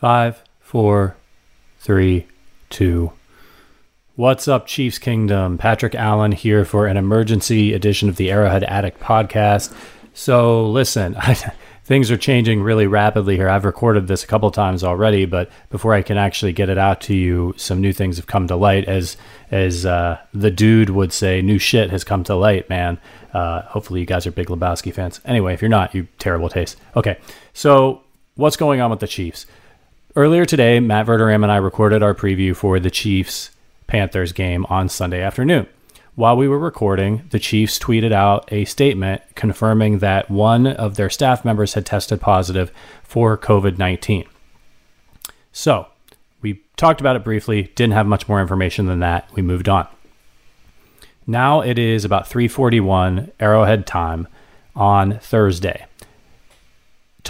Five, four, three, two. What's up, Chiefs Kingdom? Patrick Allen here for an emergency edition of the Arrowhead Addict podcast. So, listen, things are changing really rapidly here. I've recorded this a couple times already, but before I can actually get it out to you, some new things have come to light. As as uh, the dude would say, new shit has come to light, man. Uh, hopefully, you guys are big Lebowski fans. Anyway, if you're not, you terrible taste. Okay, so what's going on with the Chiefs? Earlier today, Matt Verderame and I recorded our preview for the Chiefs Panthers game on Sunday afternoon. While we were recording, the Chiefs tweeted out a statement confirming that one of their staff members had tested positive for COVID 19. So, we talked about it briefly, didn't have much more information than that. We moved on. Now it is about 3:41 Arrowhead time on Thursday.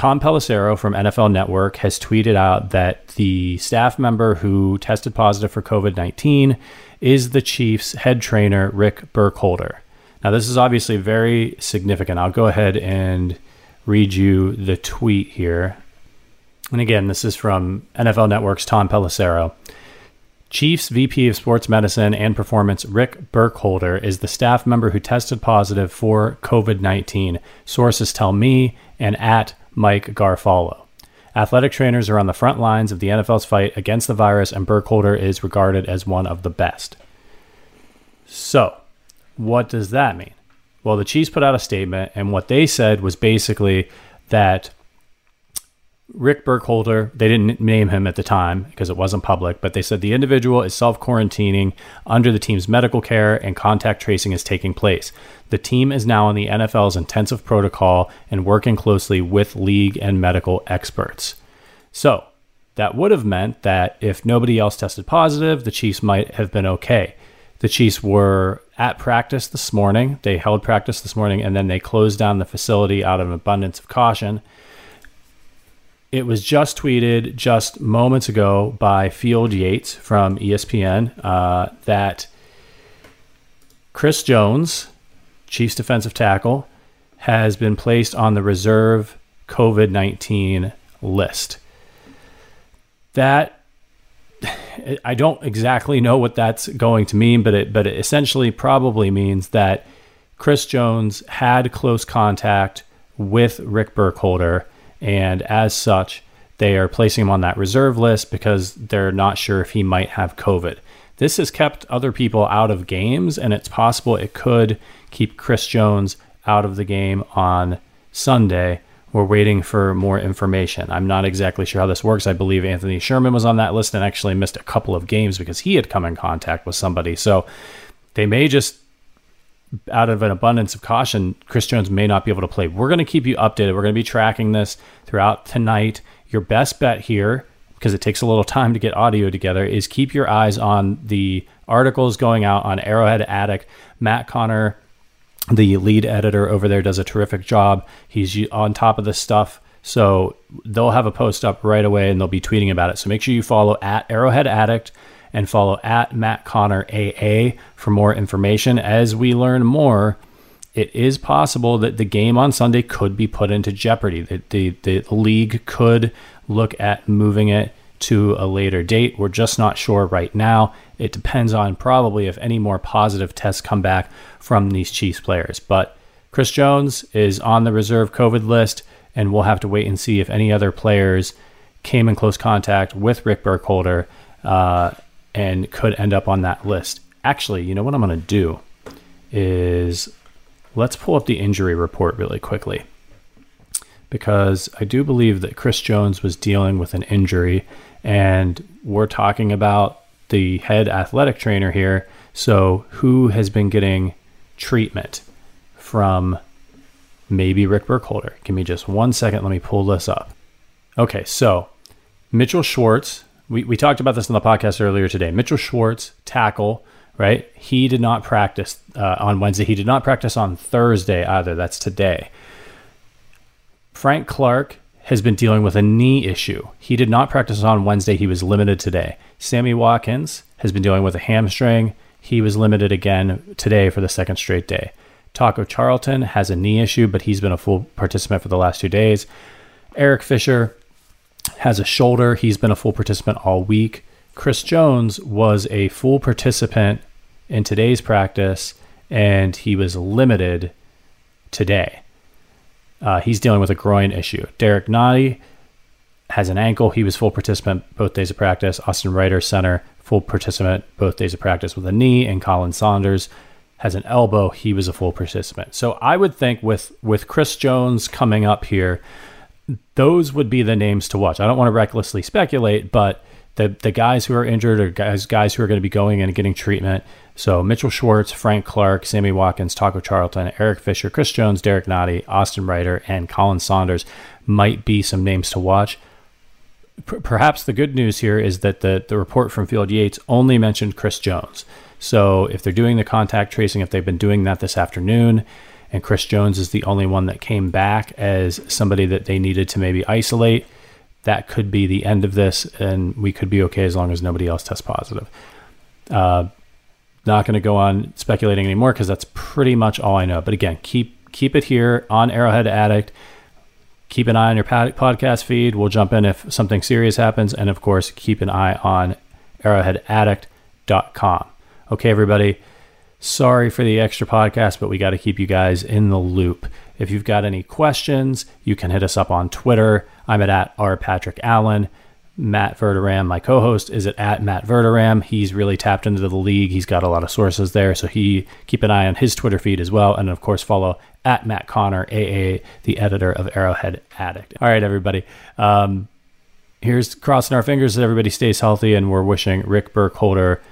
Tom Pelissero from NFL Network has tweeted out that the staff member who tested positive for COVID 19 is the Chiefs head trainer, Rick Burkholder. Now, this is obviously very significant. I'll go ahead and read you the tweet here. And again, this is from NFL Network's Tom Pelissero. Chiefs VP of Sports Medicine and Performance Rick Burkholder is the staff member who tested positive for COVID 19. Sources tell me and at Mike Garafolo. Athletic trainers are on the front lines of the NFL's fight against the virus, and Burkholder is regarded as one of the best. So, what does that mean? Well, the Chiefs put out a statement, and what they said was basically that Rick Burkholder, they didn't name him at the time because it wasn't public, but they said the individual is self quarantining under the team's medical care and contact tracing is taking place. The team is now on the NFL's intensive protocol and working closely with league and medical experts. So, that would have meant that if nobody else tested positive, the Chiefs might have been okay. The Chiefs were at practice this morning. They held practice this morning and then they closed down the facility out of an abundance of caution. It was just tweeted just moments ago by Field Yates from ESPN uh, that Chris Jones, Chiefs defensive tackle, has been placed on the reserve COVID 19 list. That I don't exactly know what that's going to mean, but it but it essentially probably means that Chris Jones had close contact with Rick Burkholder and as such, they are placing him on that reserve list because they're not sure if he might have COVID. This has kept other people out of games, and it's possible it could keep Chris Jones out of the game on Sunday. We're waiting for more information. I'm not exactly sure how this works. I believe Anthony Sherman was on that list and actually missed a couple of games because he had come in contact with somebody. So they may just out of an abundance of caution, Chris Jones may not be able to play. We're going to keep you updated. We're going to be tracking this throughout tonight. Your best bet here, because it takes a little time to get audio together, is keep your eyes on the articles going out on Arrowhead Addict. Matt Conner, the lead editor over there, does a terrific job. He's on top of this stuff. So they'll have a post up right away and they'll be tweeting about it. So make sure you follow at Arrowhead Addict and follow at Matt Conner AA for more information. As we learn more, it is possible that the game on Sunday could be put into jeopardy. The, the, the league could look at moving it to a later date. We're just not sure right now. It depends on probably if any more positive tests come back from these Chiefs players. But Chris Jones is on the reserve COVID list, and we'll have to wait and see if any other players came in close contact with Rick Burkholder uh, and could end up on that list. Actually, you know what I'm going to do is let's pull up the injury report really quickly because I do believe that Chris Jones was dealing with an injury, and we're talking about the head athletic trainer here. So, who has been getting treatment from maybe Rick Burkholder? Give me just one second. Let me pull this up. Okay, so Mitchell Schwartz, we, we talked about this on the podcast earlier today. Mitchell Schwartz, tackle, right? He did not practice uh, on Wednesday. He did not practice on Thursday either. That's today. Frank Clark has been dealing with a knee issue. He did not practice on Wednesday. He was limited today. Sammy Watkins has been dealing with a hamstring. He was limited again today for the second straight day. Taco Charlton has a knee issue, but he's been a full participant for the last two days. Eric Fisher has a shoulder. He's been a full participant all week. Chris Jones was a full participant in today's practice, and he was limited today. Uh, he's dealing with a groin issue. Derrick Nnadi has an ankle. He was full participant both days of practice. Austin Reiter, center, full participant both days of practice with a knee. And Khalen Saunders has an elbow. He was a full participant. So I would think with with Chris Jones coming up here, those would be the names to watch. I don't want to recklessly speculate, but the the guys who are injured are guys guys who are going to be going and getting treatment. So Mitchell Schwartz, Frank Clark, Sammy Watkins, Taco Charlton, Eric Fisher, Chris Jones, Derrick Nnadi, Austin Reiter, and Khalen Saunders might be some names to watch. P- perhaps the good news here is that the, the report from Field Yates only mentioned Chris Jones. So if they're doing the contact tracing, if they've been doing that this afternoon, and Chris Jones is the only one that came back as somebody that they needed to maybe isolate, that could be the end of this, and we could be okay as long as nobody else tests positive. Uh, not going to go on speculating anymore because that's pretty much all I know. But again, keep keep it here on Arrowhead Addict. Keep an eye on your podcast feed. We'll jump in if something serious happens, and of course, keep an eye on arrowheadaddict.com. Okay, everybody. Sorry for the extra podcast, but we got to keep you guys in the loop. If you've got any questions, you can hit us up on Twitter. I'm at, at R. Patrick Allen. Matt Verderame, my co-host, is at Matt Verderame. He's really tapped into the league. He's got a lot of sources there, so he keep an eye on his Twitter feed as well, and of course follow at Matt Conner, AA, the editor of Arrowhead Addict. All right, everybody. Um, here's crossing our fingers that everybody stays healthy, and we're wishing Rick Burkholder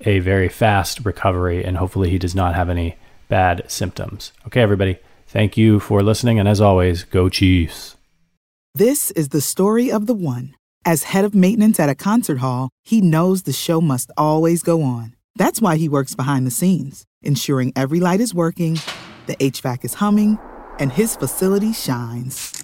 a very fast recovery, and hopefully he does not have any bad symptoms. Okay, everybody. Thank you for listening, and as always, go Chiefs. This is the story of the one. As head of maintenance at a concert hall, he knows the show must always go on. That's why he works behind the scenes, ensuring every light is working, the HVAC is humming, and his facility shines.